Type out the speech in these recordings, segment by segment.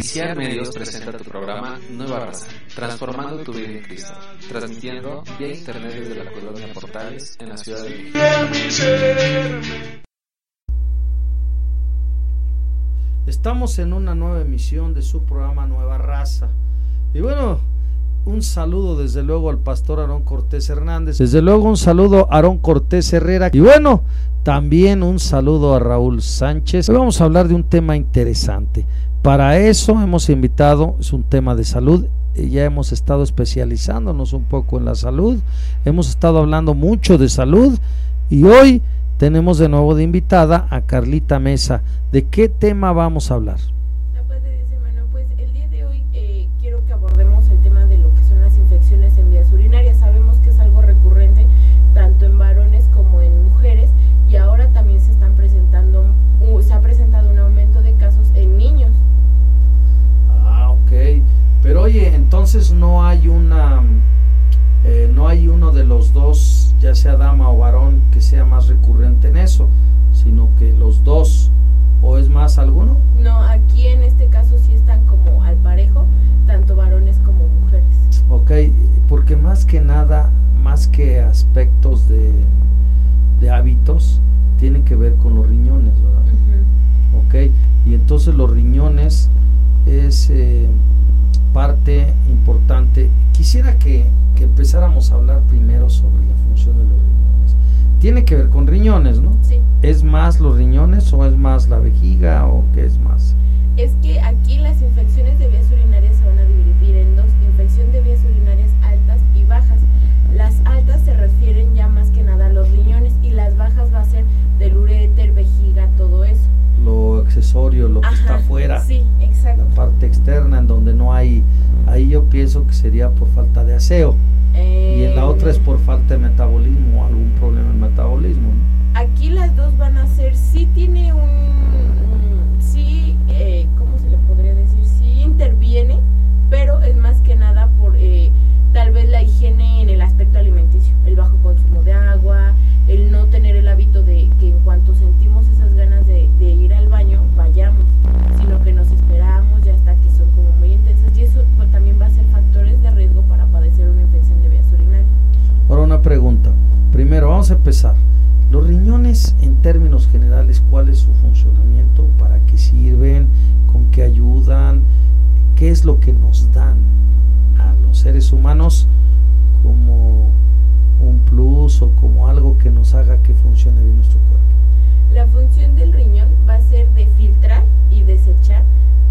Iniciar Medios presenta tu programa Nueva Raza, transformando tu vida en Cristo, transmitiendo vía internet desde la colonia Portales en la ciudad de México. Estamos en una nueva emisión de su programa Nueva Raza. Y bueno, un saludo desde luego al pastor Aarón Cortés Hernández. Desde luego un saludo a Aarón Cortés Herrera. Y bueno, también un saludo a Raúl Sánchez. Hoy vamos a hablar de un tema interesante. Para eso hemos invitado, es un tema de salud, ya hemos estado especializándonos un poco en la salud, hemos estado hablando mucho de salud y hoy tenemos de nuevo de invitada a Carlita Mesa. ¿De qué tema vamos a hablar? La paz de Dios, hermano. Pues el día de hoy eh, quiero que abordemos el tema de lo que son las infecciones en vías urinarias. Sabemos que es algo recurrente tanto en varones como en mujeres y ahora también se están presentando, uh, se ha presentado un aumento de casos en niños. Ah, ok. Pero oye, entonces no hay una, eh, no hay uno de los dos, ya sea dama o varón, que sea más recurrente en eso, sino que los dos, o es más alguno. No, aquí en este caso sí están como al parejo, tanto varones como mujeres. Ok, porque más que nada, más que aspectos de, de hábitos, tiene que ver con los riñones, ¿verdad? Ujú. Ok, y entonces los riñones es eh, importante. Quisiera que, que empezáramos a hablar primero sobre la función de los riñones. Tiene que ver con riñones, ¿no? Sí. ¿Es más los riñones o es más la vejiga o qué es más? Es que aquí las infecciones de vías urinarias se van a dividir en dos, infección de vías urinarias altas y bajas. Las altas se refieren ya más que nada a los riñones y las bajas va a ser del uréter, vejiga, todo eso. Lo accesorio, lo que está Ajá, afuera, Sí, exacto. la parte externa en donde no hay, ahí yo pienso que sería por falta de aseo. Y en la otra es Eh, por falta de metabolismo o algún problema en metabolismo. ¿no? Aquí las dos van a ser, sí tiene un, un- sí, eh, ¿cómo se le podría decir? Sí interviene, pero es más que nada por eh, tal vez la higiene en el aspecto alimenticio, el bajo consumo de agua, el no tener el hábito de que en cuanto sentimos esas ganas de, de ir al baño, vayamos, sino que nos esperamos ya hasta que son como muy intensas y eso pues, también va a ser factores de riesgo para padecer una infección de vías urinarias. Ahora una pregunta. Primero, a empezar. Los riñones, en términos generales, ¿cuál es su funcionamiento? ¿Para qué sirven? ¿Con qué ayudan? ¿Qué es lo que nos dan a los seres humanos como un plus o como algo que nos haga que funcione bien nuestro cuerpo? La función del riñón va a ser de filtrar y desechar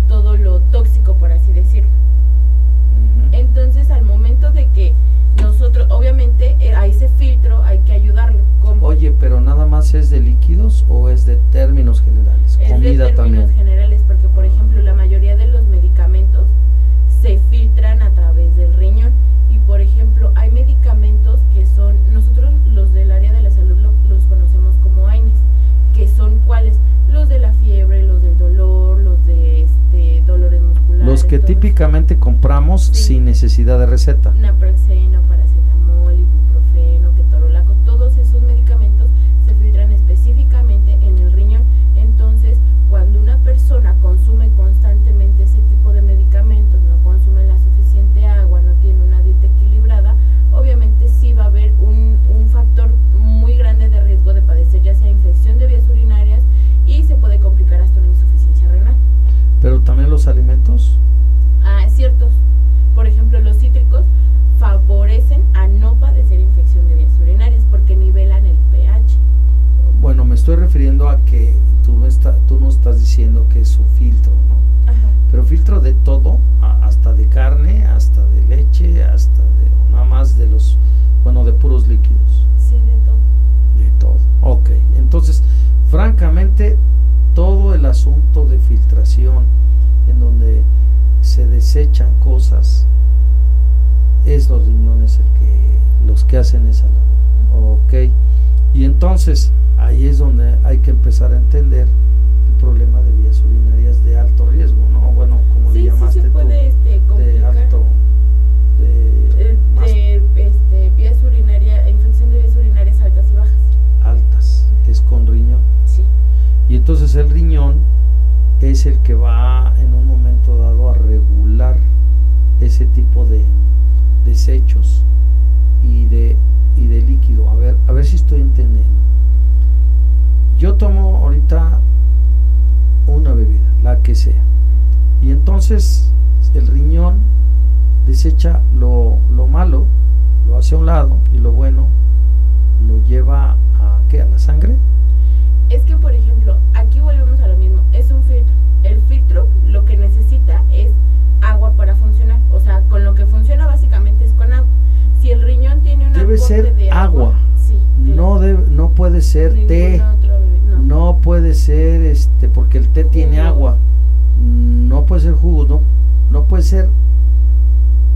todo lo tóxico, por así decirlo. Ujú. Entonces, al momento de que nosotros, obviamente, eh, a ese filtro hay que ayudarlo. ¿Cómo? Oye, pero nada más es de líquidos o es de términos generales? es de Comida términos también. generales, porque, por ejemplo, la mayoría de los medicamentos se filtran a través del riñón. Y, por ejemplo, hay medicamentos que son, nosotros los del área de la salud lo- los conocemos como AINES, que son cuáles? Los de la fiebre, los del dolor, los de este, dolores musculares. Los que típicamente compramos Sí. sin necesidad de receta. naproxeno, paracetamol, ibuprofeno, ketorolaco, todos esos medicamentos se filtran específicamente en el riñón. Entonces, cuando una persona consume constantemente ese tipo de medicamentos, no consume la suficiente agua, no tiene una dieta equilibrada, obviamente sí va a haber un, un factor muy grande de riesgo de padecer ya sea infección de vías urinarias y se puede complicar hasta una insuficiencia renal. Pero también los alimentos. Ah, ciertos. Por ejemplo, los cítricos favorecen a no padecer infección de vías urinarias porque nivelan el pH. Bueno, me estoy refiriendo a que tú, me está- tú nos estás diciendo que es un filtro, ¿no? Ajá. Pero filtro de todo, a- hasta de carne, hasta de leche, hasta de, o nada más de los, bueno, de puros líquidos, Sí, de todo. de todo. Ok, entonces, francamente, todo el asunto de filtración, en donde se desechan cosas, es los riñones el que, los que hacen esa labor. Ok, y entonces ahí es donde hay que empezar a entender el problema de vías urinarias de alto riesgo, ¿no? Bueno, como Sí, le sí llamaste se puede tú, de complicar. alto, de, Eh, más de este, vías urinarias, infección de vías urinarias altas y bajas. altas, es con riñón. Sí. Y entonces el riñón es el que va en un momento dado regular ese tipo de desechos y de, y de líquido. A ver, a ver si estoy entendiendo. Yo tomo ahorita una bebida, la que sea, y entonces el riñón desecha lo, lo malo, lo hace a un lado, y lo bueno lo lleva a ¿qué? ¿A la sangre? Es que, por ejemplo, aquí volvemos a lo mismo, es un filtro. El filtro lo que necesita es agua para funcionar, o sea, con lo que funciona básicamente es con agua. Si el riñón tiene una Debe ser de agua. sí, No debe, no puede ser Ningún té. otro bebé- no. No puede ser este porque el té tiene Jugo. agua. No puede ser jugo, no, no puede ser.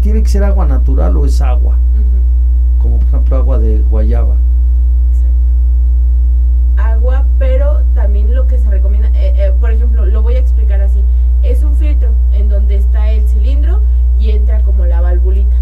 Tiene que ser agua natural o es agua, como por ejemplo agua de guayaba. Exacto. Agua, pero también lo que se recomienda, eh, eh, por ejemplo, lo voy a explicar así. Es un filtro en donde está el cilindro y entra como la valvulita.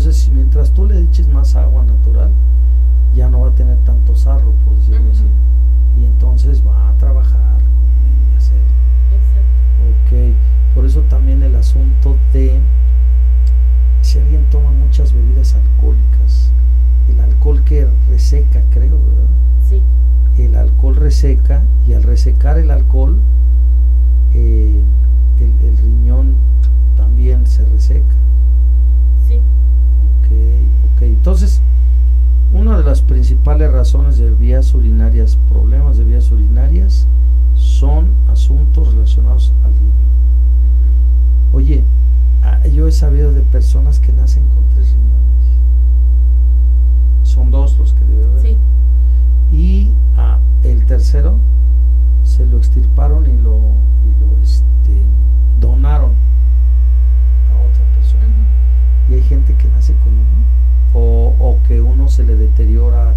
Entonces, mientras tú le eches más agua natural, ya no va a tener tanto sarro, por decirlo así. Y entonces va a trabajar como debe de hacer. Exacto. Ok, por eso también el asunto de si alguien toma muchas bebidas alcohólicas, el alcohol que reseca, creo, ¿verdad? Sí, el alcohol reseca y al resecar el alcohol eh, el, el riñón también se reseca. sí. Ok, ok. Entonces, una de las principales razones de vías urinarias, problemas de vías urinarias, son asuntos relacionados al riñón. Oye, ah, yo he sabido de personas que nacen con tres riñones. Son dos los que debe haber. Sí, y a el tercero se lo extirparon y lo, y lo este, donaron a otra persona. Y hay gente que nace con uno o, o que uno se le deteriora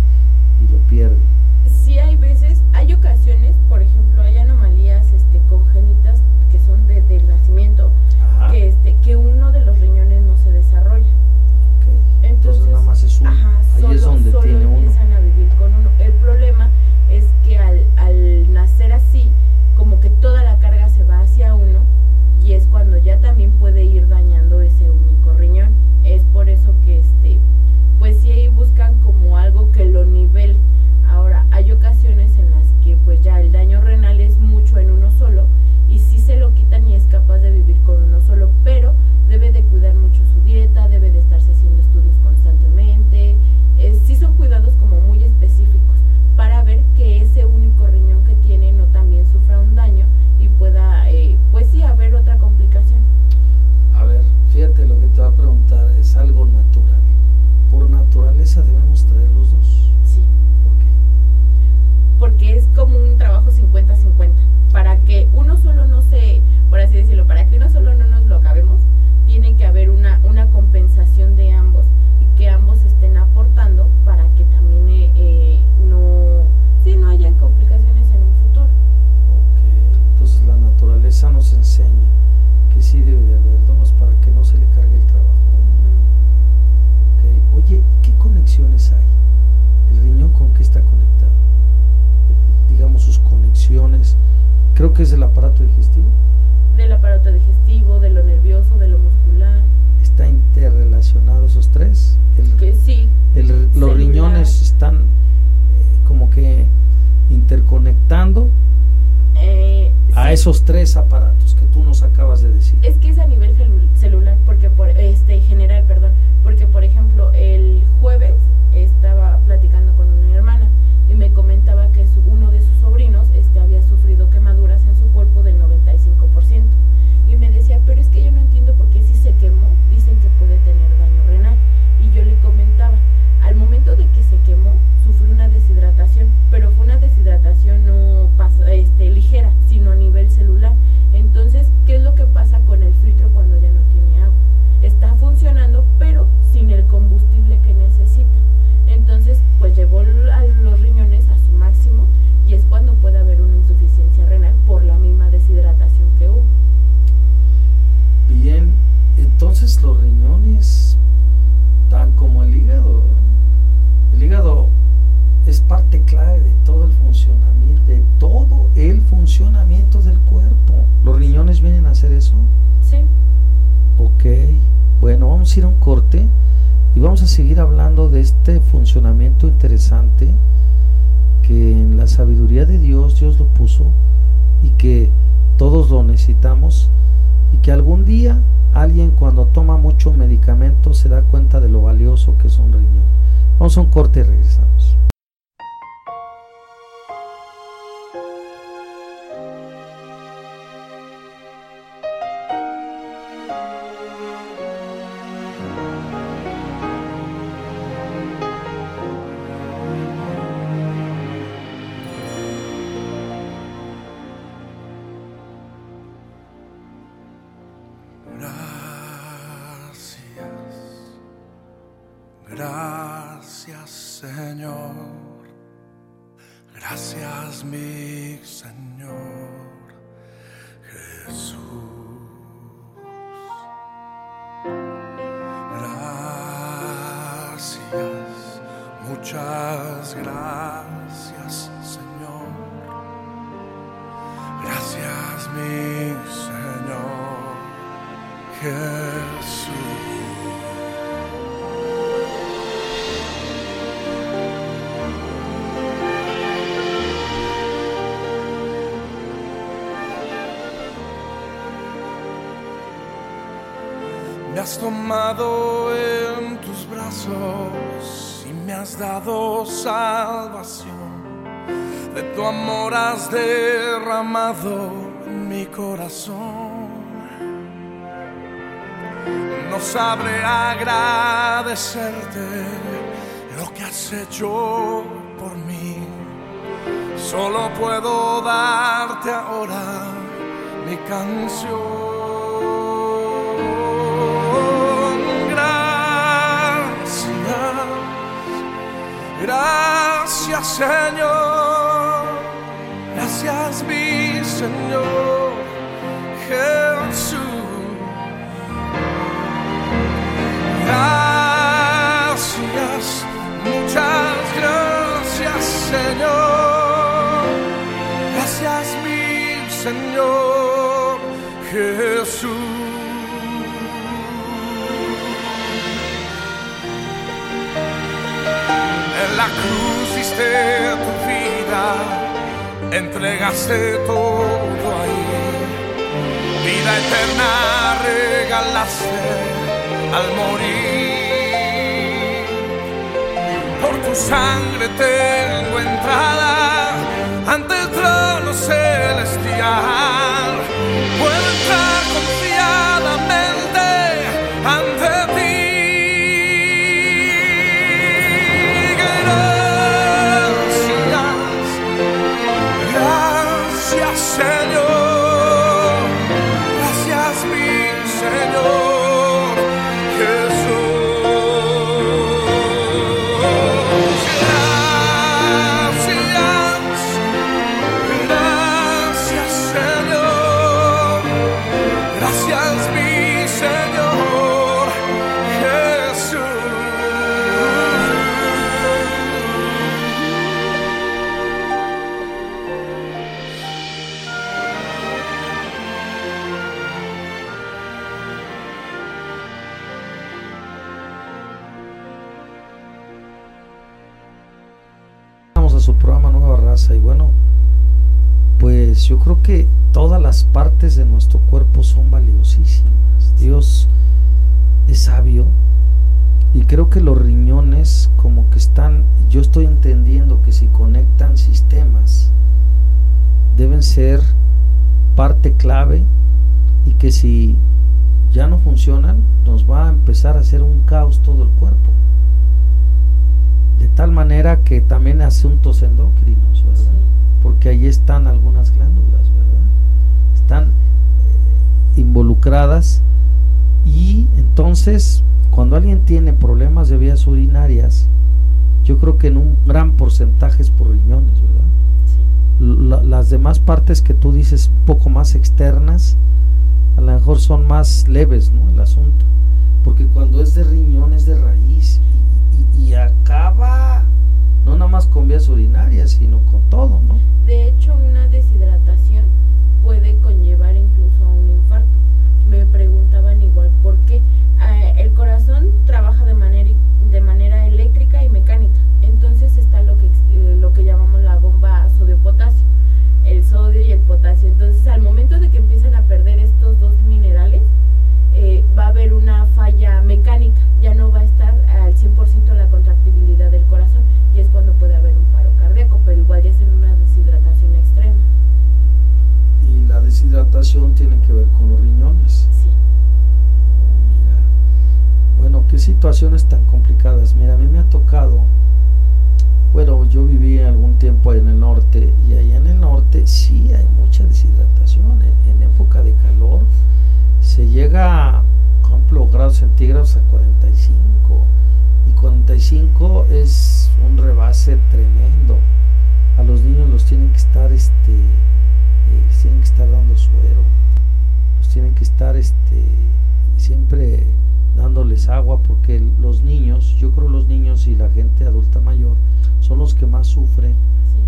este funcionamiento interesante que en la sabiduría de Dios Dios lo puso y que todos lo necesitamos y que algún día alguien cuando toma mucho medicamento se da cuenta de lo valioso que es un riñón. Vamos a un corte y regresamos. Gracias mi Señor Jesús. Gracias, muchas gracias Señor. Gracias mi Señor. Tomado en tus brazos y me has dado salvación. De tu amor has derramado en mi corazón. No sabré agradecerte lo que has hecho por mí. Solo puedo darte ahora mi canción. Gracias, Señor, gracias mi Señor Jesús. Gracias, muchas gracias Señor. Gracias mi Señor Jesús. Diste tu vida, entregaste todo ahí. Vida eterna regalaste al morir. Por tu sangre tengo entrada ante el trono celestial. Puedo entrar los riñones como que están, yo estoy entendiendo que si conectan sistemas deben ser parte clave y que si ya no funcionan nos va a empezar a hacer un caos todo el cuerpo de tal manera que también asuntos endocrinos, ¿verdad? Porque ahí están algunas glándulas, ¿verdad? Están eh, involucradas y entonces cuando alguien tiene problemas de vías urinarias, yo creo que en un gran porcentaje es por riñones, ¿verdad? las demás partes que tú dices un poco más externas, a lo mejor son más leves, ¿no? El asunto. Porque cuando es de riñón es de raíz y acaba no nada más con vías urinarias, sino con todo, ¿no? De hecho, una deshidratación puede conllevar incluso a un infarto. Me preguntaban igual por qué. Ah, el corazón trabaja de manera, de manera eléctrica y mecánica. Entonces está lo que, eh, lo que llamamos la bomba sodio-potasio, el sodio y el potasio. Entonces, al momento de que empiezan a perder estos dos minerales, eh, va a haber una falla mecánica, ya no va a deshidratación tiene que ver con los riñones. Sí. Oh, mira. Bueno, qué situaciones tan complicadas. Mira, a mí me ha tocado, bueno, yo viví algún tiempo en el norte y allá en el norte sí hay mucha deshidratación. en época de calor se llega, por ejemplo, grados centígrados a 45 y 45 es un rebase tremendo. A los niños los tienen que estar, este, tienen que estar dando suero, los tienen que estar, este, siempre dándoles agua porque los niños, yo creo los niños y la gente adulta mayor son los que más sufren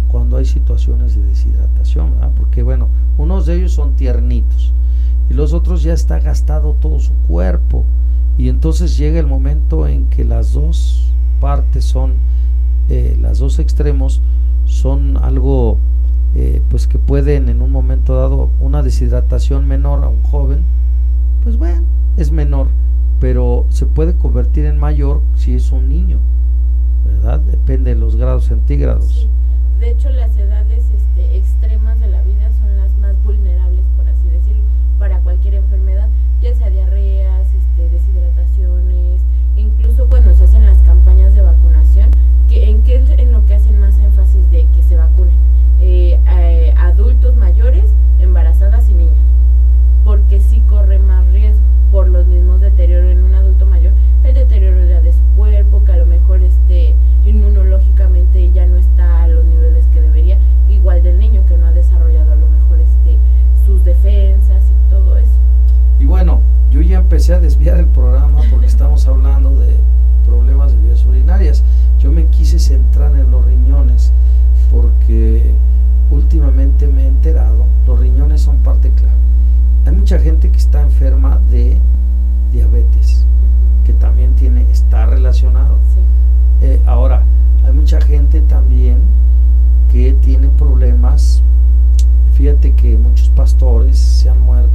cuando hay situaciones de deshidratación, porque bueno, unos de ellos son tiernitos y los otros ya está gastado todo su cuerpo. Y entonces llega el momento en que las dos partes son, eh, las dos extremos son algo eh, pues que pueden en un momento dado una deshidratación menor a un joven, pues bueno, es menor, pero se puede convertir en mayor si es un niño, ¿verdad? Depende de los grados centígrados. De hecho, las edades este, extremas de la vida son las más vulnerables para cualquier enfermedad, ya sea diarreas, este, deshidrataciones, incluso cuando se hacen las campañas de vacunación, que, ¿en qué es en lo que hacen más énfasis de que se vacunen? Eh, eh, adultos mayores, embarazadas y niños, porque sí corre más riesgo por los mismos deterioros en un adulto mayor, el deterioro ya de su cuerpo, que a lo mejor este, inmunológicamente ya no está a los niveles que debería, igual del niño que no ha desarrollado a lo mejor este, sus defensas y bueno, yo ya empecé a desviar el programa porque estamos hablando de problemas de vías urinarias. Yo me quise centrar en los riñones porque últimamente me he enterado, los riñones son parte clave. Hay mucha gente que está enferma de diabetes, que también tiene, está relacionado. Eh, ahora, hay mucha gente también que tiene problemas. Fíjate que muchos pastores se han muerto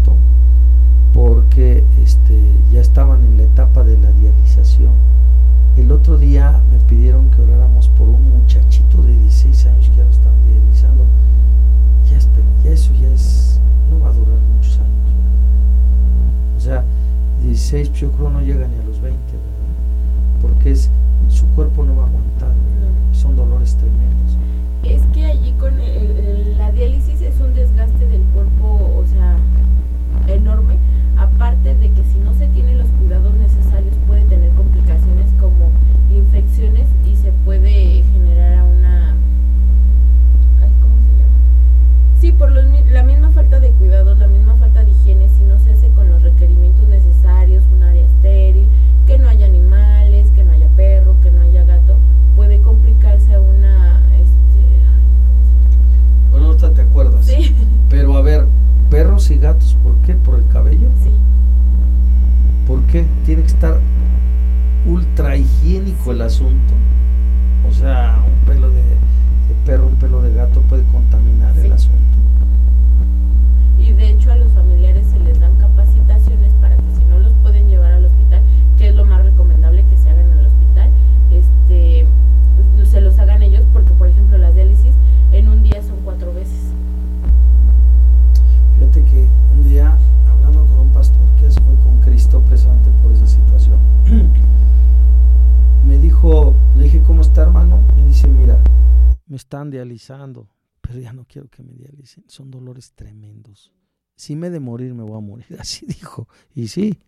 están dializando, pero ya no quiero que me dialicen. Son dolores tremendos. Si me he de morir, me voy a morir. Así dijo. Y sí,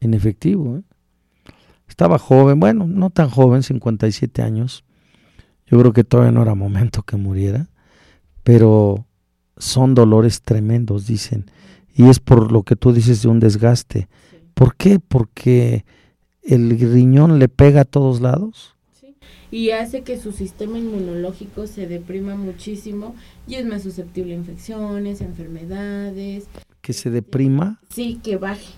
en efectivo. ¿eh? Estaba joven, bueno, no tan joven, 57 años. Yo creo que todavía no era momento que muriera, pero son dolores tremendos, dicen. Y es por lo que tú dices de un desgaste. ¿Por qué? Porque el riñón le pega a todos lados. Y hace que su sistema inmunológico se deprima muchísimo y es más susceptible a infecciones, enfermedades. ¿Que se deprima? Sí, que baje.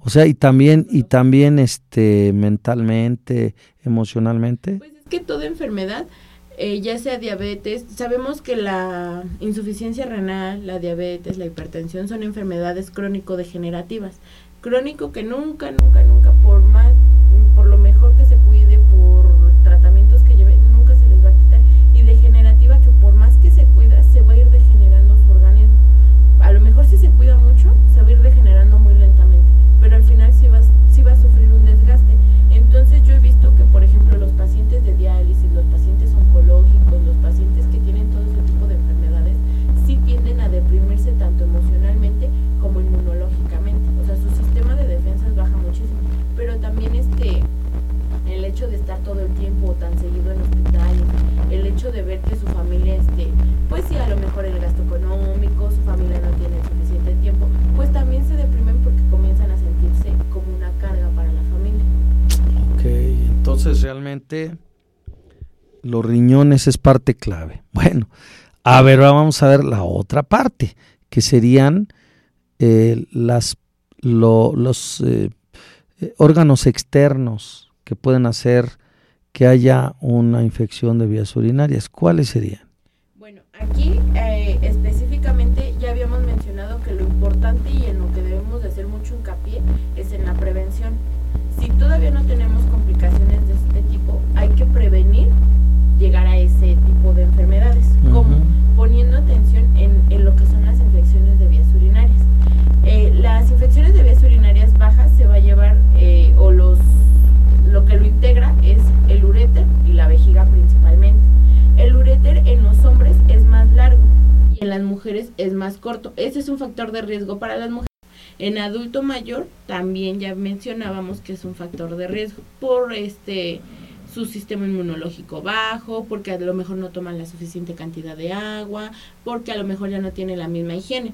O sea, y también, y también este mentalmente, emocionalmente. Pues es que toda enfermedad eh, ya sea diabetes, sabemos que la insuficiencia renal, la diabetes, la hipertensión son enfermedades crónico-degenerativas. Crónico que nunca, nunca, nunca, por más, entonces realmente los riñones es parte clave. Bueno, a ver, ahora vamos a ver la otra parte, que serían eh, las, lo- los eh, eh, órganos externos que pueden hacer que haya una infección de vías urinarias. ¿Cuáles serían? Bueno, aquí específicamente ya habíamos mencionado que lo importante y en lo que debemos de hacer mucho hincapié es en la prevención. Si todavía no tenemos complicaciones de este tipo, hay que prevenir llegar a ese tipo de enfermedades, como Ujú. poniendo atención en, en lo que son las infecciones de vías urinarias. Eh, las infecciones de vías urinarias bajas se va a llevar, eh, o los, lo que lo integra es el uréter y la vejiga principalmente. El uréter en los hombres es más largo y en las mujeres es más corto. Ese es un factor de riesgo para las mujeres. En adulto mayor también ya mencionábamos que es un factor de riesgo por este su sistema inmunológico bajo, porque a lo mejor no toman la suficiente cantidad de agua, porque a lo mejor ya no tiene la misma higiene.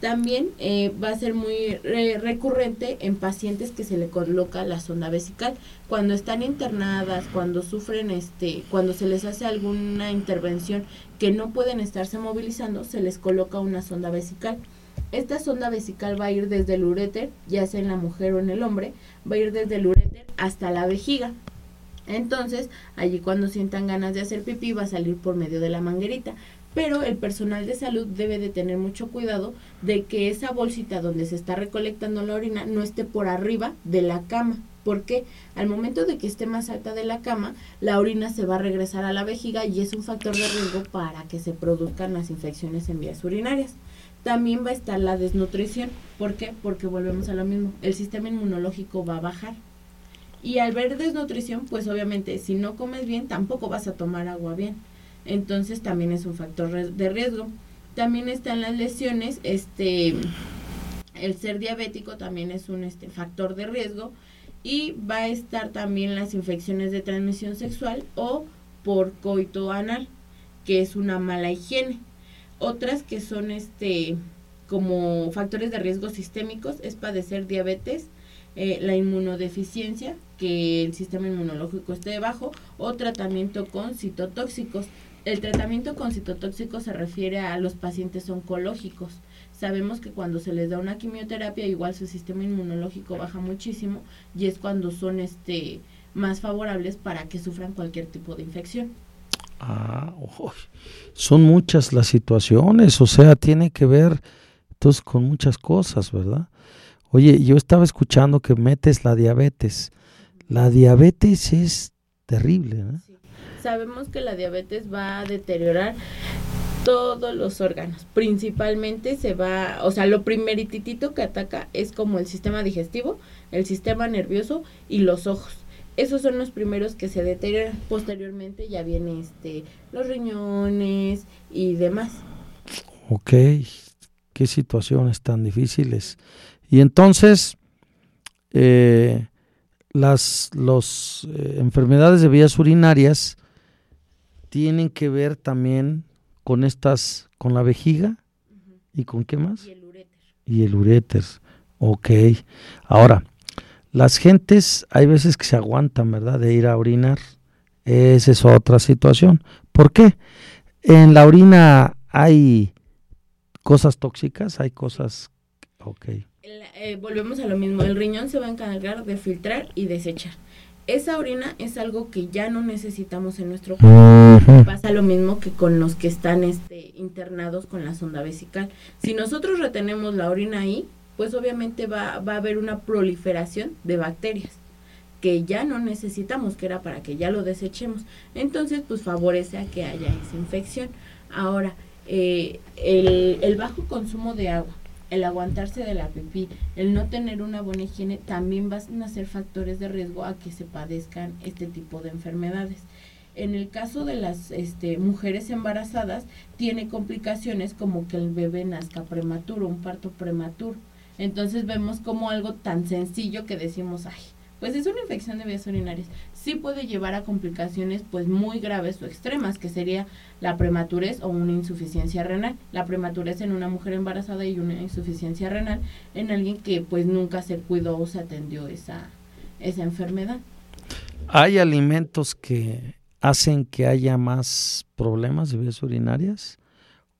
También eh, va a ser muy re- recurrente en pacientes que se le coloca la sonda vesical. Cuando están internadas, cuando sufren, este, cuando se les hace alguna intervención que no pueden estarse movilizando, se les coloca una sonda vesical. Esta sonda vesical va a ir desde el uréter, ya sea en la mujer o en el hombre, va a ir desde el uréter hasta la vejiga. Entonces, allí cuando sientan ganas de hacer pipí va a salir por medio de la manguerita. Pero el personal de salud debe de tener mucho cuidado de que esa bolsita donde se está recolectando la orina no esté por arriba de la cama. Porque al momento de que esté más alta de la cama, la orina se va a regresar a la vejiga y es un factor de riesgo para que se produzcan las infecciones en vías urinarias. También va a estar la desnutrición. ¿Por qué? Porque volvemos a lo mismo. El sistema inmunológico va a bajar. Y al ver desnutrición, pues obviamente si no comes bien, tampoco vas a tomar agua bien. Entonces también es un factor de riesgo. También están las lesiones, este el ser diabético también es un este factor de riesgo y va a estar también las infecciones de transmisión sexual o por coito anal, que es una mala higiene. Otras que son este como factores de riesgo sistémicos es padecer diabetes, eh, la inmunodeficiencia, que el sistema inmunológico esté bajo, o tratamiento con citotóxicos. El tratamiento con citotóxicos se refiere a los pacientes oncológicos. Sabemos que cuando se les da una quimioterapia, igual su sistema inmunológico baja muchísimo y es cuando son este más favorables para que sufran cualquier tipo de infección. Ah, uy, son muchas las situaciones, o sea, tiene que ver entonces con muchas cosas, ¿verdad? Oye, yo estaba escuchando que metes la diabetes. La diabetes es terrible, ¿no? Sabemos que la diabetes va a deteriorar todos los órganos. Principalmente se va, o sea, lo primerititito que ataca es como el sistema digestivo, el sistema nervioso y los ojos. esos son los primeros que se deterioran. Posteriormente ya viene este los riñones y demás. Ok, qué situaciones tan difíciles. Y entonces, eh, las los, eh, enfermedades de vías urinarias tienen que ver también con estas, con la vejiga y con qué más? Y el uréter. Y el uréter. Ok. Ahora, las gentes hay veces que se aguantan, ¿verdad? De ir a orinar. Esa es otra situación. ¿Por qué? En la orina hay cosas tóxicas, hay cosas... Ok. El- eh, volvemos a lo mismo, el riñón se va a encargar de filtrar y desechar. Esa orina es algo que ya no necesitamos en nuestro cuerpo. Pasa lo mismo que con los que están este, internados con la sonda vesical. Si nosotros retenemos la orina ahí, pues obviamente va, va a haber una proliferación de bacterias que ya no necesitamos, que era para que ya lo desechemos. Entonces, pues favorece a que haya esa infección. Ahora, eh, el, el bajo consumo de agua, el aguantarse de la pipí, el no tener una buena higiene, también van a ser factores de riesgo a que se padezcan este tipo de enfermedades. En el caso de las este, mujeres embarazadas, tiene complicaciones como que el bebé nazca prematuro, un parto prematuro. Entonces vemos como algo tan sencillo que decimos, ay, pues es una infección de vías urinarias. Sí puede llevar a complicaciones pues muy graves o extremas, que sería la prematurez o una insuficiencia renal. La prematurez en una mujer embarazada y una insuficiencia renal en alguien que pues nunca se cuidó o se atendió esa, esa enfermedad. ¿Hay alimentos que hacen que haya más problemas de vías urinarias?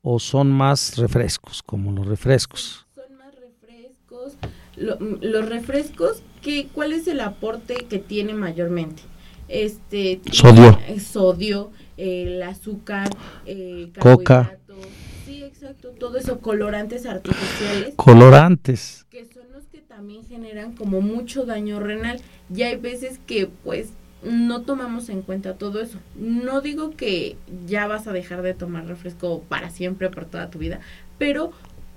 ¿O son más refrescos, como los refrescos? Son más refrescos. Lo- los refrescos, ¿qué, ¿cuál es el aporte que tiene mayormente? Este, Sodio. eh, sodio, el azúcar, eh, Coca. Sí, exacto, todo eso, colorantes artificiales. Colorantes. que son los que también generan como mucho daño renal. Y hay veces que pues no tomamos en cuenta todo eso. No digo que ya vas a dejar de tomar refresco para siempre, por toda tu vida, pero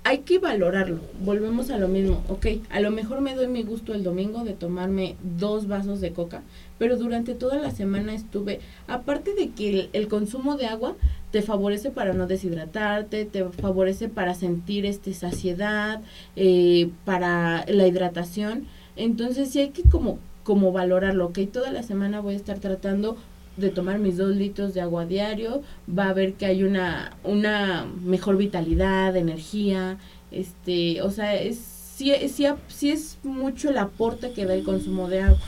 hay que valorarlo. Volvemos a lo mismo. Ok, a lo mejor me doy mi gusto el domingo de tomarme dos vasos de coca, pero durante toda la semana estuve, aparte de que el, el consumo de agua te favorece para no deshidratarte, te favorece para sentir este saciedad, eh, para la hidratación. Entonces sí hay que como, como valorarlo, ok, toda la semana voy a estar tratando de tomar mis dos litros de agua diario, va a ver que hay una, una mejor vitalidad, energía, este, o sea, es, sí, sí, sí es mucho el aporte que da el consumo de agua.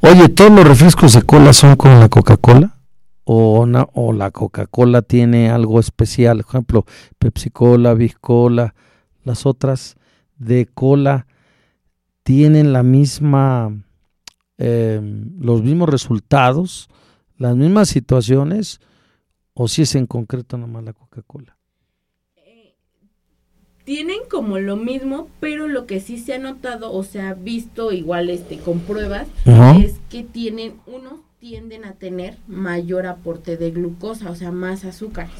Oye, ¿todos los refrescos de cola son con la Coca-Cola? ¿O, na- ¿O la Coca-Cola tiene algo especial? Por ejemplo, Pepsi-Cola, Big-Cola, las otras de cola tienen la misma, eh, los mismos resultados, las mismas situaciones, o si es en concreto nomás la Coca-Cola. Eh, tienen como lo mismo, pero lo que sí se ha notado o se ha visto igual este con pruebas es que tienen unos tienden a tener mayor aporte de glucosa, o sea, más azúcares.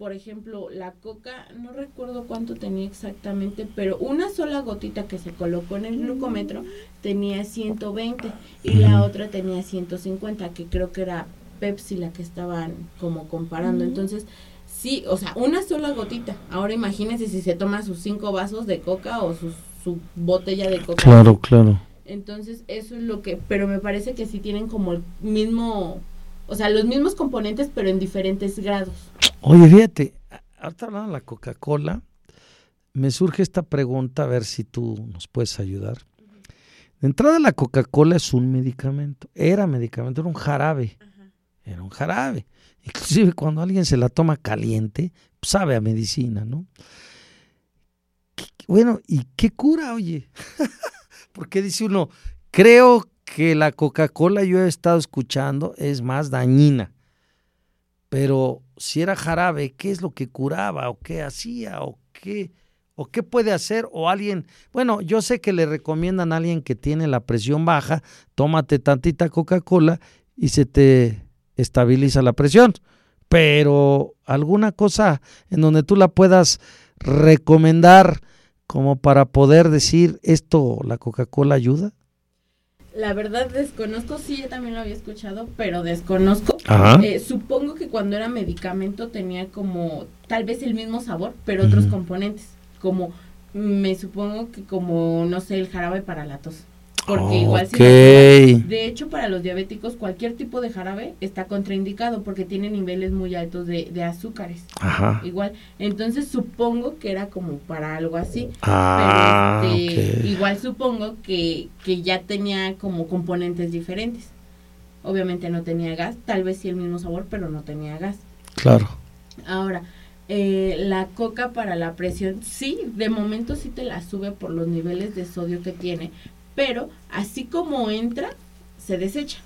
Por ejemplo, la coca, no recuerdo cuánto tenía exactamente, pero una sola gotita que se colocó en el glucómetro tenía 120 y la otra tenía 150, que creo que era Pepsi la que estaban como comparando. Entonces, sí, o sea, una sola gotita. Ahora imagínense si se toma sus cinco vasos de coca o sus- su botella de coca. Claro, claro. Entonces, eso es lo que, pero me parece que sí tienen como el mismo, o sea, los mismos componentes, pero en diferentes grados. Oye, fíjate, ahorita hablando de la Coca-Cola, me surge esta pregunta, a ver si tú nos puedes ayudar. De entrada, la Coca-Cola es un medicamento, era medicamento, era un jarabe, era un jarabe. Inclusive cuando alguien se la toma caliente, pues sabe a medicina, ¿no? ¿Qué- Bueno, ¿y qué cura, oye? Porque dice uno, creo que la Coca-Cola yo he estado escuchando es más dañina. Pero si era jarabe, ¿qué es lo que curaba o qué hacía o qué o qué puede hacer o alguien, bueno, yo sé que le recomiendan a alguien que tiene la presión baja, tómate tantita Coca-Cola y se te estabiliza la presión, pero alguna cosa en donde tú la puedas recomendar como para poder decir esto la Coca-Cola ayuda? La verdad desconozco, sí, yo también lo había escuchado, pero desconozco. Eh, supongo que cuando era medicamento tenía como tal vez el mismo sabor, pero otros componentes, como me supongo que como no sé el jarabe para la tos, porque igual si de hecho para los diabéticos cualquier tipo de jarabe está contraindicado porque tiene niveles muy altos de, de azúcares, Ajá. igual, entonces supongo que era como para algo así. Ah, Pero, este, igual supongo que, que ya tenía como componentes diferentes. Obviamente no tenía gas, tal vez sí el mismo sabor, pero no tenía gas. Claro. Ahora, eh, la coca para la presión, sí, de momento sí te la sube por los niveles de sodio que tiene, pero así como entra, se desecha.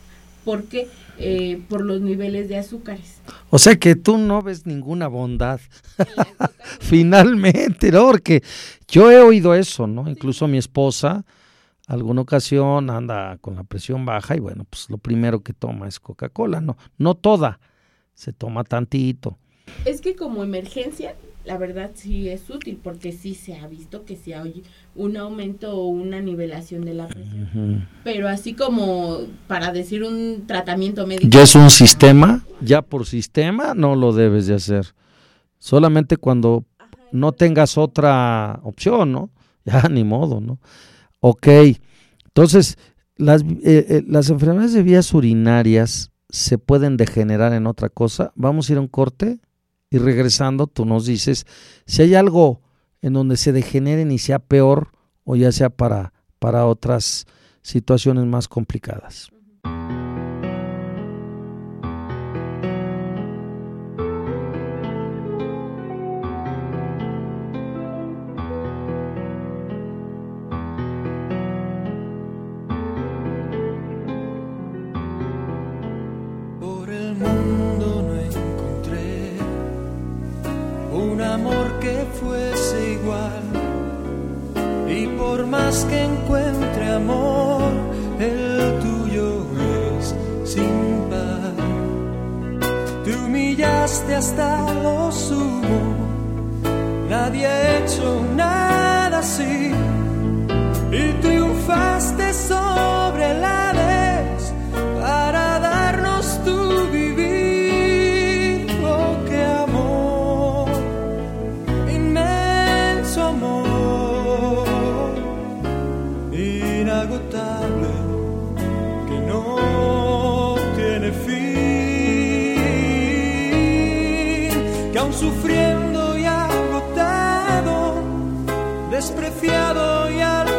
¿Por qué? Eh, por los niveles de azúcares. O sea que tú no ves ninguna bondad. Finalmente, ¿no? Porque yo he oído eso, ¿no? Incluso mi esposa, alguna ocasión anda con la presión baja y bueno, pues lo primero que toma es Coca-Cola, ¿no? No toda, se toma tantito. Es que como emergencia, la verdad sí es útil porque sí se ha visto que sí hay un aumento o una nivelación de la presión. Pero así como para decir un tratamiento médico. Ya es un sistema, ya por sistema no lo debes de hacer. Solamente cuando Ajá, no tengas otra opción, ¿no? Ya ni modo, ¿no? Ok, entonces las, eh, eh, las enfermedades de vías urinarias se pueden degenerar en otra cosa. Vamos a ir a un corte y regresando tú nos dices si hay algo en donde se degeneren y sea peor o ya sea para, para otras situaciones más complicadas. Que encuentre amor, el tuyo es sin par. Te humillaste hasta lo sumo, nadie ha hecho nada así. Y triunfaste sobre que no tiene fin, que aún sufriendo y agotado, despreciado y al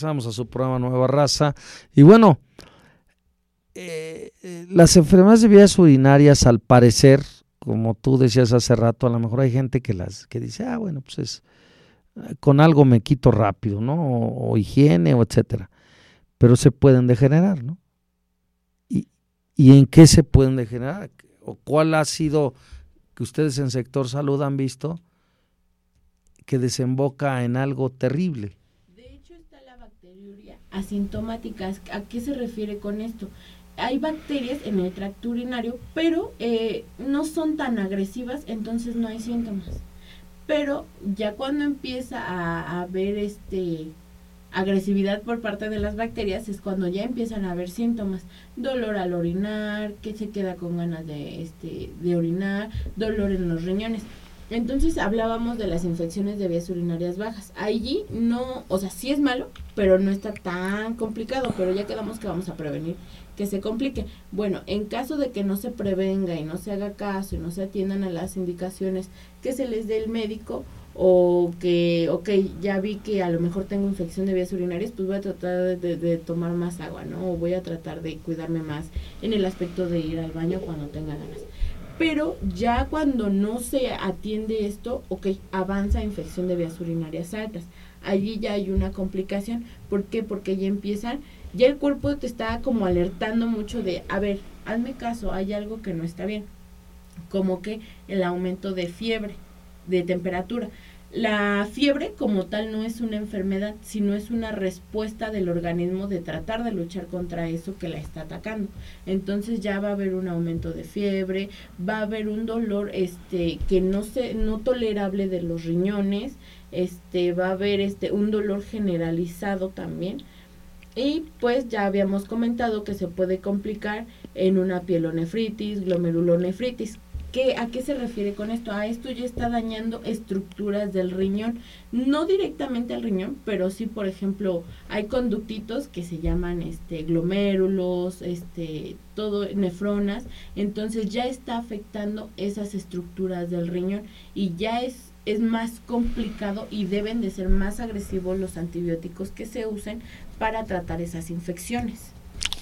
Regresamos a su programa Nueva Raza. Y bueno, eh, eh, las enfermedades de vías urinarias, al parecer, como tú decías hace rato, a lo mejor hay gente que las que dice, ah, bueno, pues es con algo me quito rápido, ¿no? O, higiene, o etcétera. Pero se pueden degenerar, ¿no? ¿Y, ¿Y en qué se pueden degenerar? ¿O cuál ha sido que ustedes en sector salud han visto que desemboca en algo terrible? De hecho está la bacteriuria asintomática. ¿A qué se refiere con esto? hay bacterias en el tracto urinario, pero eh, no son tan agresivas, entonces no hay síntomas. Pero ya cuando empieza a haber este agresividad por parte de las bacterias es cuando ya empiezan a haber síntomas, dolor al orinar, que se queda con ganas de este de orinar, dolor en los riñones. Entonces hablábamos de las infecciones de vías urinarias bajas. Allí no, o sea, sí es malo, pero no está tan complicado, pero ya quedamos que vamos a prevenir que se complique. Bueno, en caso de que no se prevenga y no se haga caso y no se atiendan a las indicaciones que se les dé el médico o que, ok, ya vi que a lo mejor tengo infección de vías urinarias, pues voy a tratar de, de tomar más agua, ¿no? O voy a tratar de cuidarme más en el aspecto de ir al baño cuando tenga ganas pero ya cuando no se atiende esto, ok, avanza infección de vías urinarias altas. Allí ya hay una complicación. ¿Por qué? Porque ya empiezan, ya el cuerpo te está como alertando mucho de, a ver, hazme caso, hay algo que no está bien. Como que el aumento de fiebre, de temperatura. La fiebre como tal no es una enfermedad, sino es una respuesta del organismo de tratar de luchar contra eso que la está atacando. Entonces ya va a haber un aumento de fiebre, va a haber un dolor este que no se no tolerable de los riñones, este va a haber este un dolor generalizado también. Y pues ya habíamos comentado que se puede complicar en una pielonefritis, glomerulonefritis, ¿Qué, ¿A qué se refiere con esto? A esto ya está dañando estructuras del riñón, no directamente al riñón, pero sí, por ejemplo, hay conductitos que se llaman este glomérulos, este todo nefronas, entonces ya está afectando esas estructuras del riñón y ya es es más complicado y deben de ser más agresivos los antibióticos que se usen para tratar esas infecciones.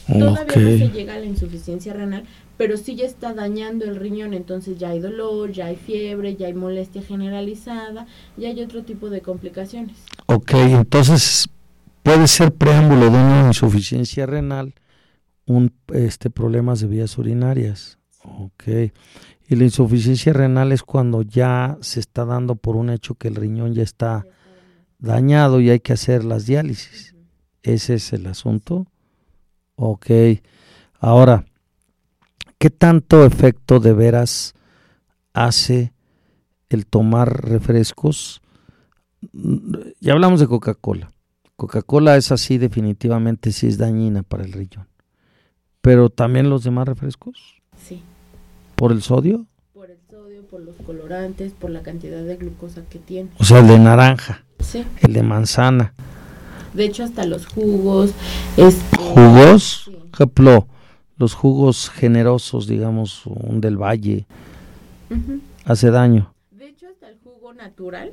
Todavía no se llega a la insuficiencia renal, pero sí ya está dañando el riñón, entonces ya hay dolor, ya hay fiebre, ya hay molestia generalizada, ya hay otro tipo de complicaciones. Ok, entonces puede ser preámbulo de una insuficiencia renal, un este problemas de vías urinarias. Ok. Y la insuficiencia renal es cuando ya se está dando por un hecho que el riñón ya está dañado y hay que hacer las diálisis. Ese es el asunto. Ok. Ahora, ¿Qué tanto efecto de veras hace el tomar refrescos? Ya hablamos de Coca-Cola. Coca-Cola es así definitivamente, sí es dañina para el riñón. Pero también los demás refrescos. Sí. ¿Por el sodio? Por el sodio, por los colorantes, por la cantidad de glucosa que tiene. O sea, el de naranja. Sí. El de manzana. De hecho, hasta los jugos. Este, ¿Jugos? Sí. Ejemplo, los jugos generosos, digamos, un del valle, hace daño. De hecho, hasta el jugo natural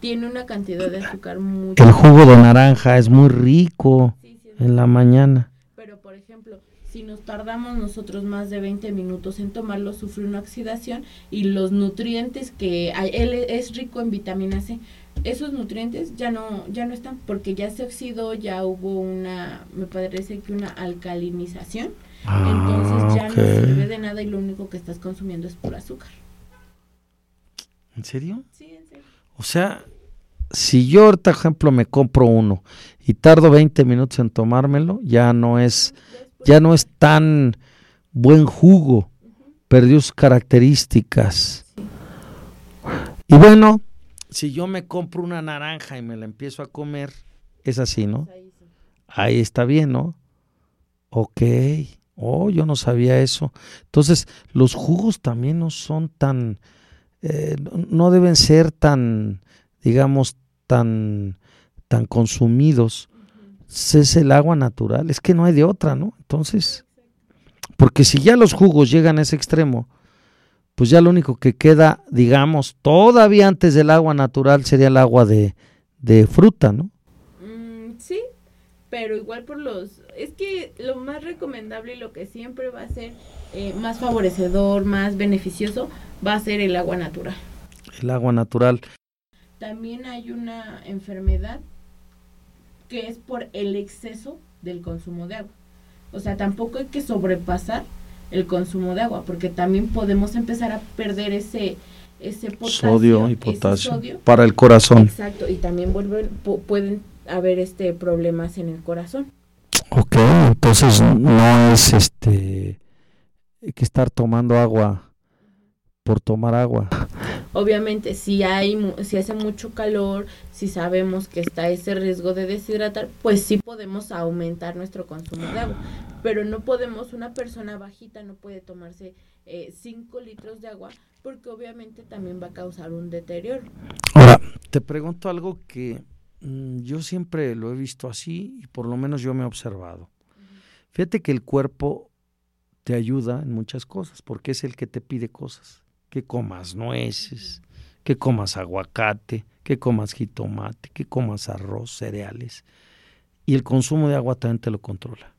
tiene una cantidad de azúcar muy... El jugo de naranja es muy rico en la mañana. Pero, por ejemplo, si nos tardamos nosotros más de 20 minutos en tomarlo, sufre una oxidación y los nutrientes que hay, él es rico en vitamina C. Esos nutrientes ya no ya no están porque ya se oxidó, ya hubo una me parece que una alcalinización entonces ya no sirve de nada y lo único que estás consumiendo es puro azúcar. ¿En serio? Sí, en serio. O sea, si yo, por ejemplo, me compro uno y tardo 20 minutos en tomármelo, ya no es, ya no es tan buen jugo, perdió sus características. Y bueno, si yo me compro una naranja y me la empiezo a comer, es así, ¿no? Pues ahí está bien, ¿no? Ok. Oh, yo no sabía eso. Entonces, los jugos también no son tan, eh, no deben ser tan, digamos, tan, tan consumidos. Es el agua natural, es que no hay de otra, ¿no? Entonces, porque si ya los jugos llegan a ese extremo, pues ya lo único que queda, digamos, todavía antes del agua natural sería el agua de, de fruta, ¿no? Pero igual por los... Es que lo más recomendable y lo que siempre va a ser eh, más favorecedor, más beneficioso, va a ser el agua natural. El agua natural. También hay una enfermedad que es por el exceso del consumo de agua. O sea, tampoco hay que sobrepasar el consumo de agua, porque también podemos empezar a perder ese ese potasio, sodio y potasio para el corazón. Exacto, y también vuelven, pueden haber este problemas en el corazón. Ok, entonces no es este que estar tomando agua por tomar agua. Obviamente, si hay si hace mucho calor, si sabemos que está ese riesgo de deshidratar, pues sí podemos aumentar nuestro consumo de agua, pero no podemos una persona bajita no puede tomarse 5 eh, litros de agua porque obviamente también va a causar un deterioro. Ahora, te pregunto algo que yo siempre lo he visto así y por lo menos yo me he observado. Fíjate que el cuerpo te ayuda en muchas cosas porque es el que te pide cosas. Que comas nueces, que comas aguacate, que comas jitomate, que comas arroz, cereales. Y el consumo de agua también te lo controla.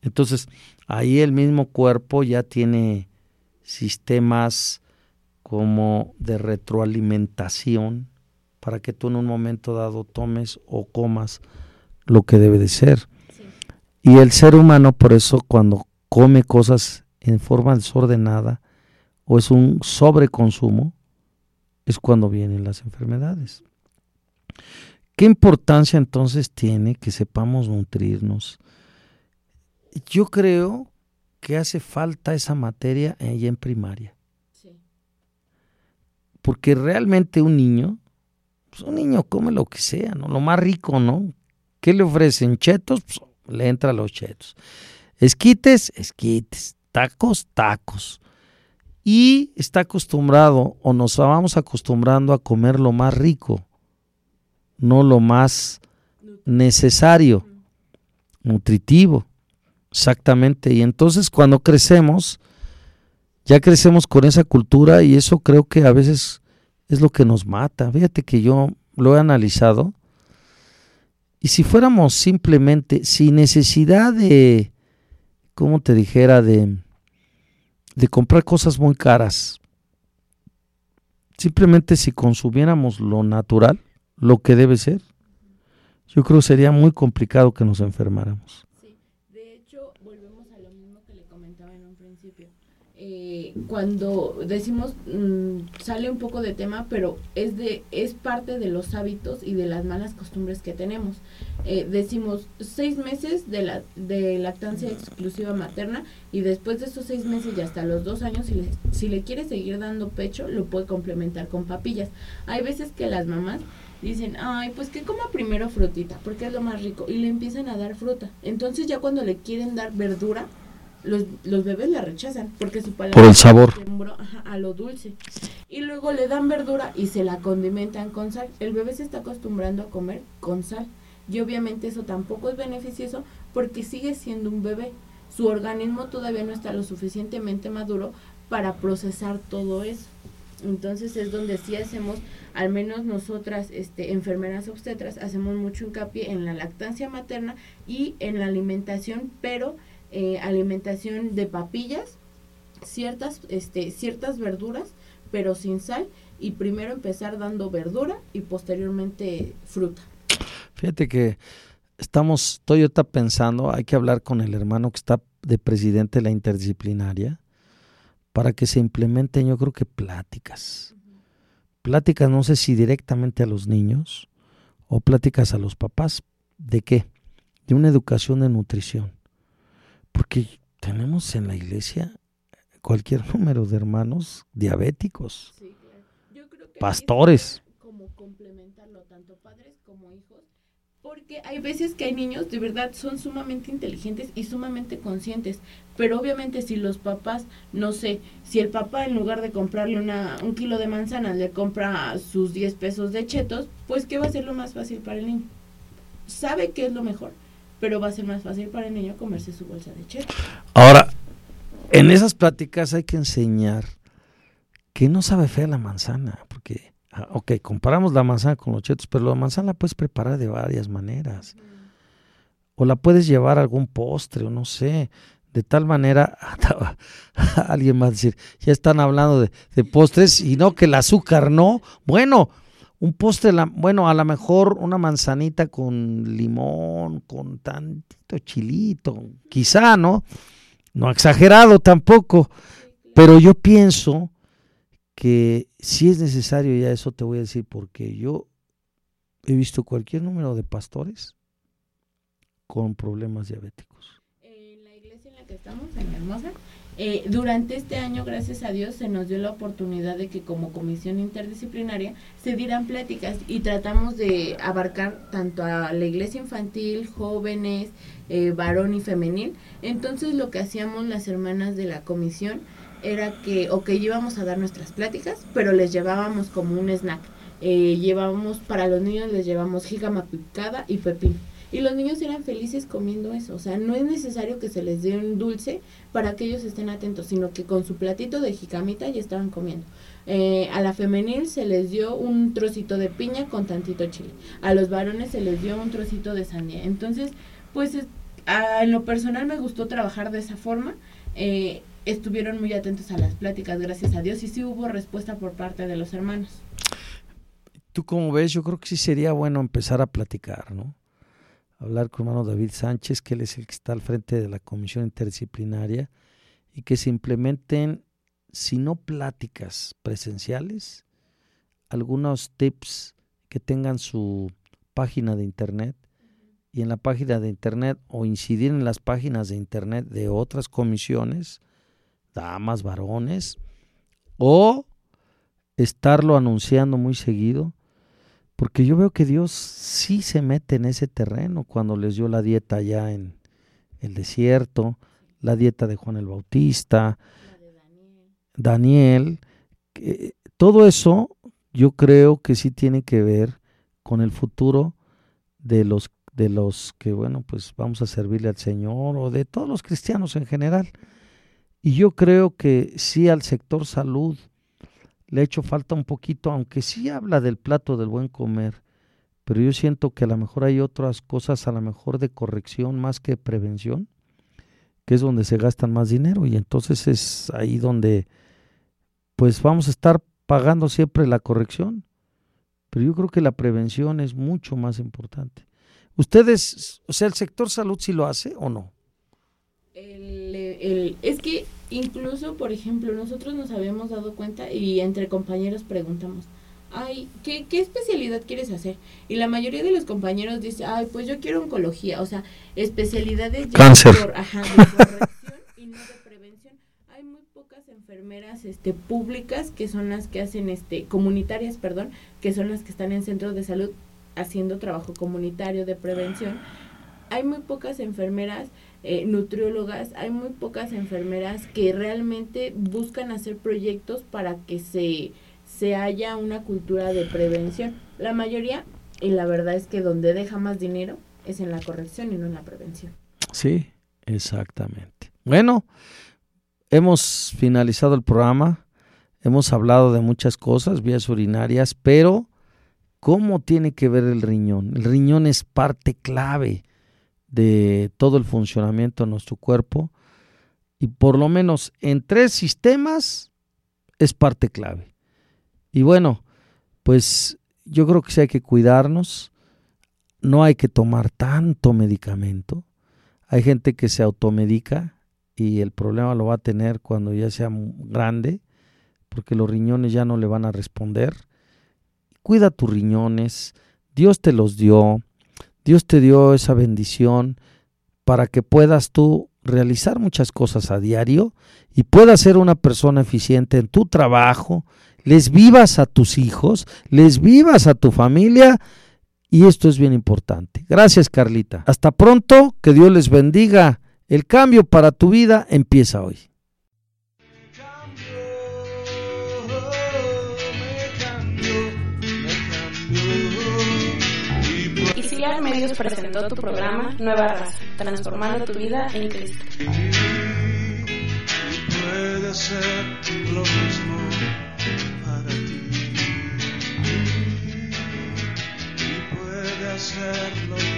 Entonces, ahí el mismo cuerpo ya tiene sistemas como de retroalimentación para que tú en un momento dado tomes o comas lo que debe de ser. Y el ser humano por eso cuando come cosas en forma desordenada o es un sobreconsumo, es cuando vienen las enfermedades. ¿Qué importancia entonces tiene que sepamos nutrirnos? Yo creo que hace falta esa materia allá en primaria. Porque realmente un niño, pues un niño come lo que sea, ¿no? Lo más rico, ¿no? ¿Qué le ofrecen? Chetos, pues le entra los chetos. Esquites, esquites. Tacos, tacos. Y está acostumbrado o nos vamos acostumbrando a comer lo más rico, no lo más necesario, nutritivo. Exactamente, y entonces cuando crecemos, ya crecemos con esa cultura y eso creo que a veces es lo que nos mata. Fíjate que yo lo he analizado. Y si fuéramos simplemente, sin necesidad de, ¿cómo te dijera?, de, de comprar cosas muy caras, simplemente si consumiéramos lo natural, lo que debe ser, yo creo que sería muy complicado que nos enfermáramos. Cuando decimos mm, sale un poco de tema, pero es de es parte de los hábitos y de las malas costumbres que tenemos. Eh, decimos seis meses de la de lactancia exclusiva materna y después de esos seis meses y hasta los dos años, si le, si le quiere seguir dando pecho, lo puede complementar con papillas. Hay veces que las mamás dicen, ay, pues que coma primero frutita, porque es lo más rico, y le empiezan a dar fruta. Entonces ya cuando le quieren dar verdura, los, los bebés la rechazan porque su palabra por el sabor. a lo dulce. Y luego le dan verdura y se la condimentan con sal. El bebé se está acostumbrando a comer con sal. Y obviamente eso tampoco es beneficioso porque sigue siendo un bebé. Su organismo todavía no está lo suficientemente maduro para procesar todo eso. Entonces es donde sí hacemos al menos nosotras este enfermeras obstetras hacemos mucho hincapié en la lactancia materna y en la alimentación pero eh, alimentación de papillas, ciertas, este, ciertas verduras, pero sin sal, y primero empezar dando verdura y posteriormente fruta. Fíjate que estamos, estoy ahorita pensando, hay que hablar con el hermano que está de presidente de la interdisciplinaria para que se implementen, yo creo que pláticas. Pláticas, no sé si directamente a los niños o pláticas a los papás. ¿De qué? De una educación de nutrición. Porque tenemos en la iglesia cualquier número de hermanos diabéticos, pastores. Como complementarlo, tanto padres como hijos, porque hay veces que hay niños de verdad son sumamente inteligentes y sumamente conscientes, pero obviamente si los papás, no sé, si el papá en lugar de comprarle una, un kilo de manzanas le compra sus 10 pesos de chetos, pues ¿qué va a ser lo más fácil para el niño? Sabe qué es lo mejor, pero va a ser más fácil para el niño comerse su bolsa de chetos. Ahora, en esas pláticas hay que enseñar que no sabe fea la manzana, porque, ah, ok, comparamos la manzana con los chetos, pero la manzana la puedes preparar de varias maneras. o la puedes llevar a algún postre o no sé. De tal manera, alguien va a decir, ya están hablando de, de postres y no que el azúcar no. Bueno, un postre, bueno, a lo mejor una manzanita con limón, con tantito chilito, quizá, ¿no? No exagerado tampoco, pero yo pienso que si es necesario ya eso te voy a decir porque yo he visto cualquier número de pastores con problemas diabéticos. En la iglesia en la que estamos, en Hermosa, eh, durante este año, gracias a Dios, se nos dio la oportunidad de que como comisión interdisciplinaria se dieran pláticas y tratamos de abarcar tanto a la iglesia infantil, jóvenes, eh, varón y femenil. Entonces lo que hacíamos las hermanas de la comisión era que, ok, íbamos a dar nuestras pláticas, pero les llevábamos como un snack. Eh, llevábamos, para los niños les llevamos jícama picada y pepino y los niños eran felices comiendo eso. O sea, no es necesario que se les dé un dulce para que ellos estén atentos, sino que con su platito de jicamita ya estaban comiendo. Eh, a la femenil se les dio un trocito de piña con tantito chile. A los varones se les dio un trocito de sandía. Entonces, pues en lo personal me gustó trabajar de esa forma. Eh, estuvieron muy atentos a las pláticas, gracias a Dios, y sí hubo respuesta por parte de los hermanos. Tú como ves, yo creo que sí sería bueno empezar a platicar, ¿no? Hablar con hermano David Sánchez, que él es el que está al frente de la comisión interdisciplinaria, y que se implementen, si no pláticas presenciales, algunos tips que tengan su página de internet y en la página de internet o incidir en las páginas de internet de otras comisiones, damas, varones, o estarlo anunciando muy seguido porque yo veo que Dios sí se mete en ese terreno cuando les dio la dieta allá en el desierto, la dieta de Juan el Bautista, Daniel. todo eso yo creo que sí tiene que ver con el futuro de los de los que bueno pues vamos a servirle al Señor o de todos los cristianos en general y yo creo que sí al sector salud le ha hecho falta un poquito, aunque sí habla del plato del buen comer, pero yo siento que a lo mejor hay otras cosas, a lo mejor de corrección más que prevención, que es donde se gastan más dinero y entonces es ahí donde pues vamos a estar pagando siempre la corrección, pero yo creo que la prevención es mucho más importante. ¿Ustedes, o sea, el sector salud sí lo hace o no? Es que incluso, por ejemplo, nosotros nos habíamos dado cuenta y entre compañeros preguntamos, ay, ¿qué, ¿qué, especialidad quieres hacer? Y la mayoría de los compañeros dice, ay, pues yo quiero oncología, o sea, especialidades de, Cáncer. ajá, de corrección y no de prevención. Hay muy pocas enfermeras este, públicas que son las que hacen, este, comunitarias, perdón, que son las que están en centros de salud haciendo trabajo comunitario de prevención. Hay muy pocas enfermeras eh, nutriólogas, hay muy pocas enfermeras que realmente buscan hacer proyectos para que se, se haya una cultura de prevención. La mayoría, y la verdad es que donde deja más dinero es en la corrección y no en la prevención. Sí, exactamente. Bueno, hemos finalizado el programa, hemos hablado de muchas cosas, vías urinarias, pero ¿cómo tiene que ver el riñón? El riñón es parte clave de todo el funcionamiento de nuestro cuerpo y por lo menos en tres sistemas es parte clave. Y bueno, pues yo creo que sí hay que cuidarnos, no hay que tomar tanto medicamento. Hay gente que se automedica y el problema lo va a tener cuando ya sea grande, porque los riñones ya no le van a responder. Cuida tus riñones, Dios te los dio, Dios te dio esa bendición para que puedas tú realizar muchas cosas a diario y puedas ser una persona eficiente en tu trabajo, les vivas a tus hijos, les vivas a tu familia y esto es bien importante. Gracias Carlita. Hasta pronto, que Dios les bendiga. El cambio para tu vida empieza hoy. Medios presentó tu programa Nueva Raza, transformando tu vida en Cristo. Puede ser lo mismo para ti. Y puede ser lo mismo.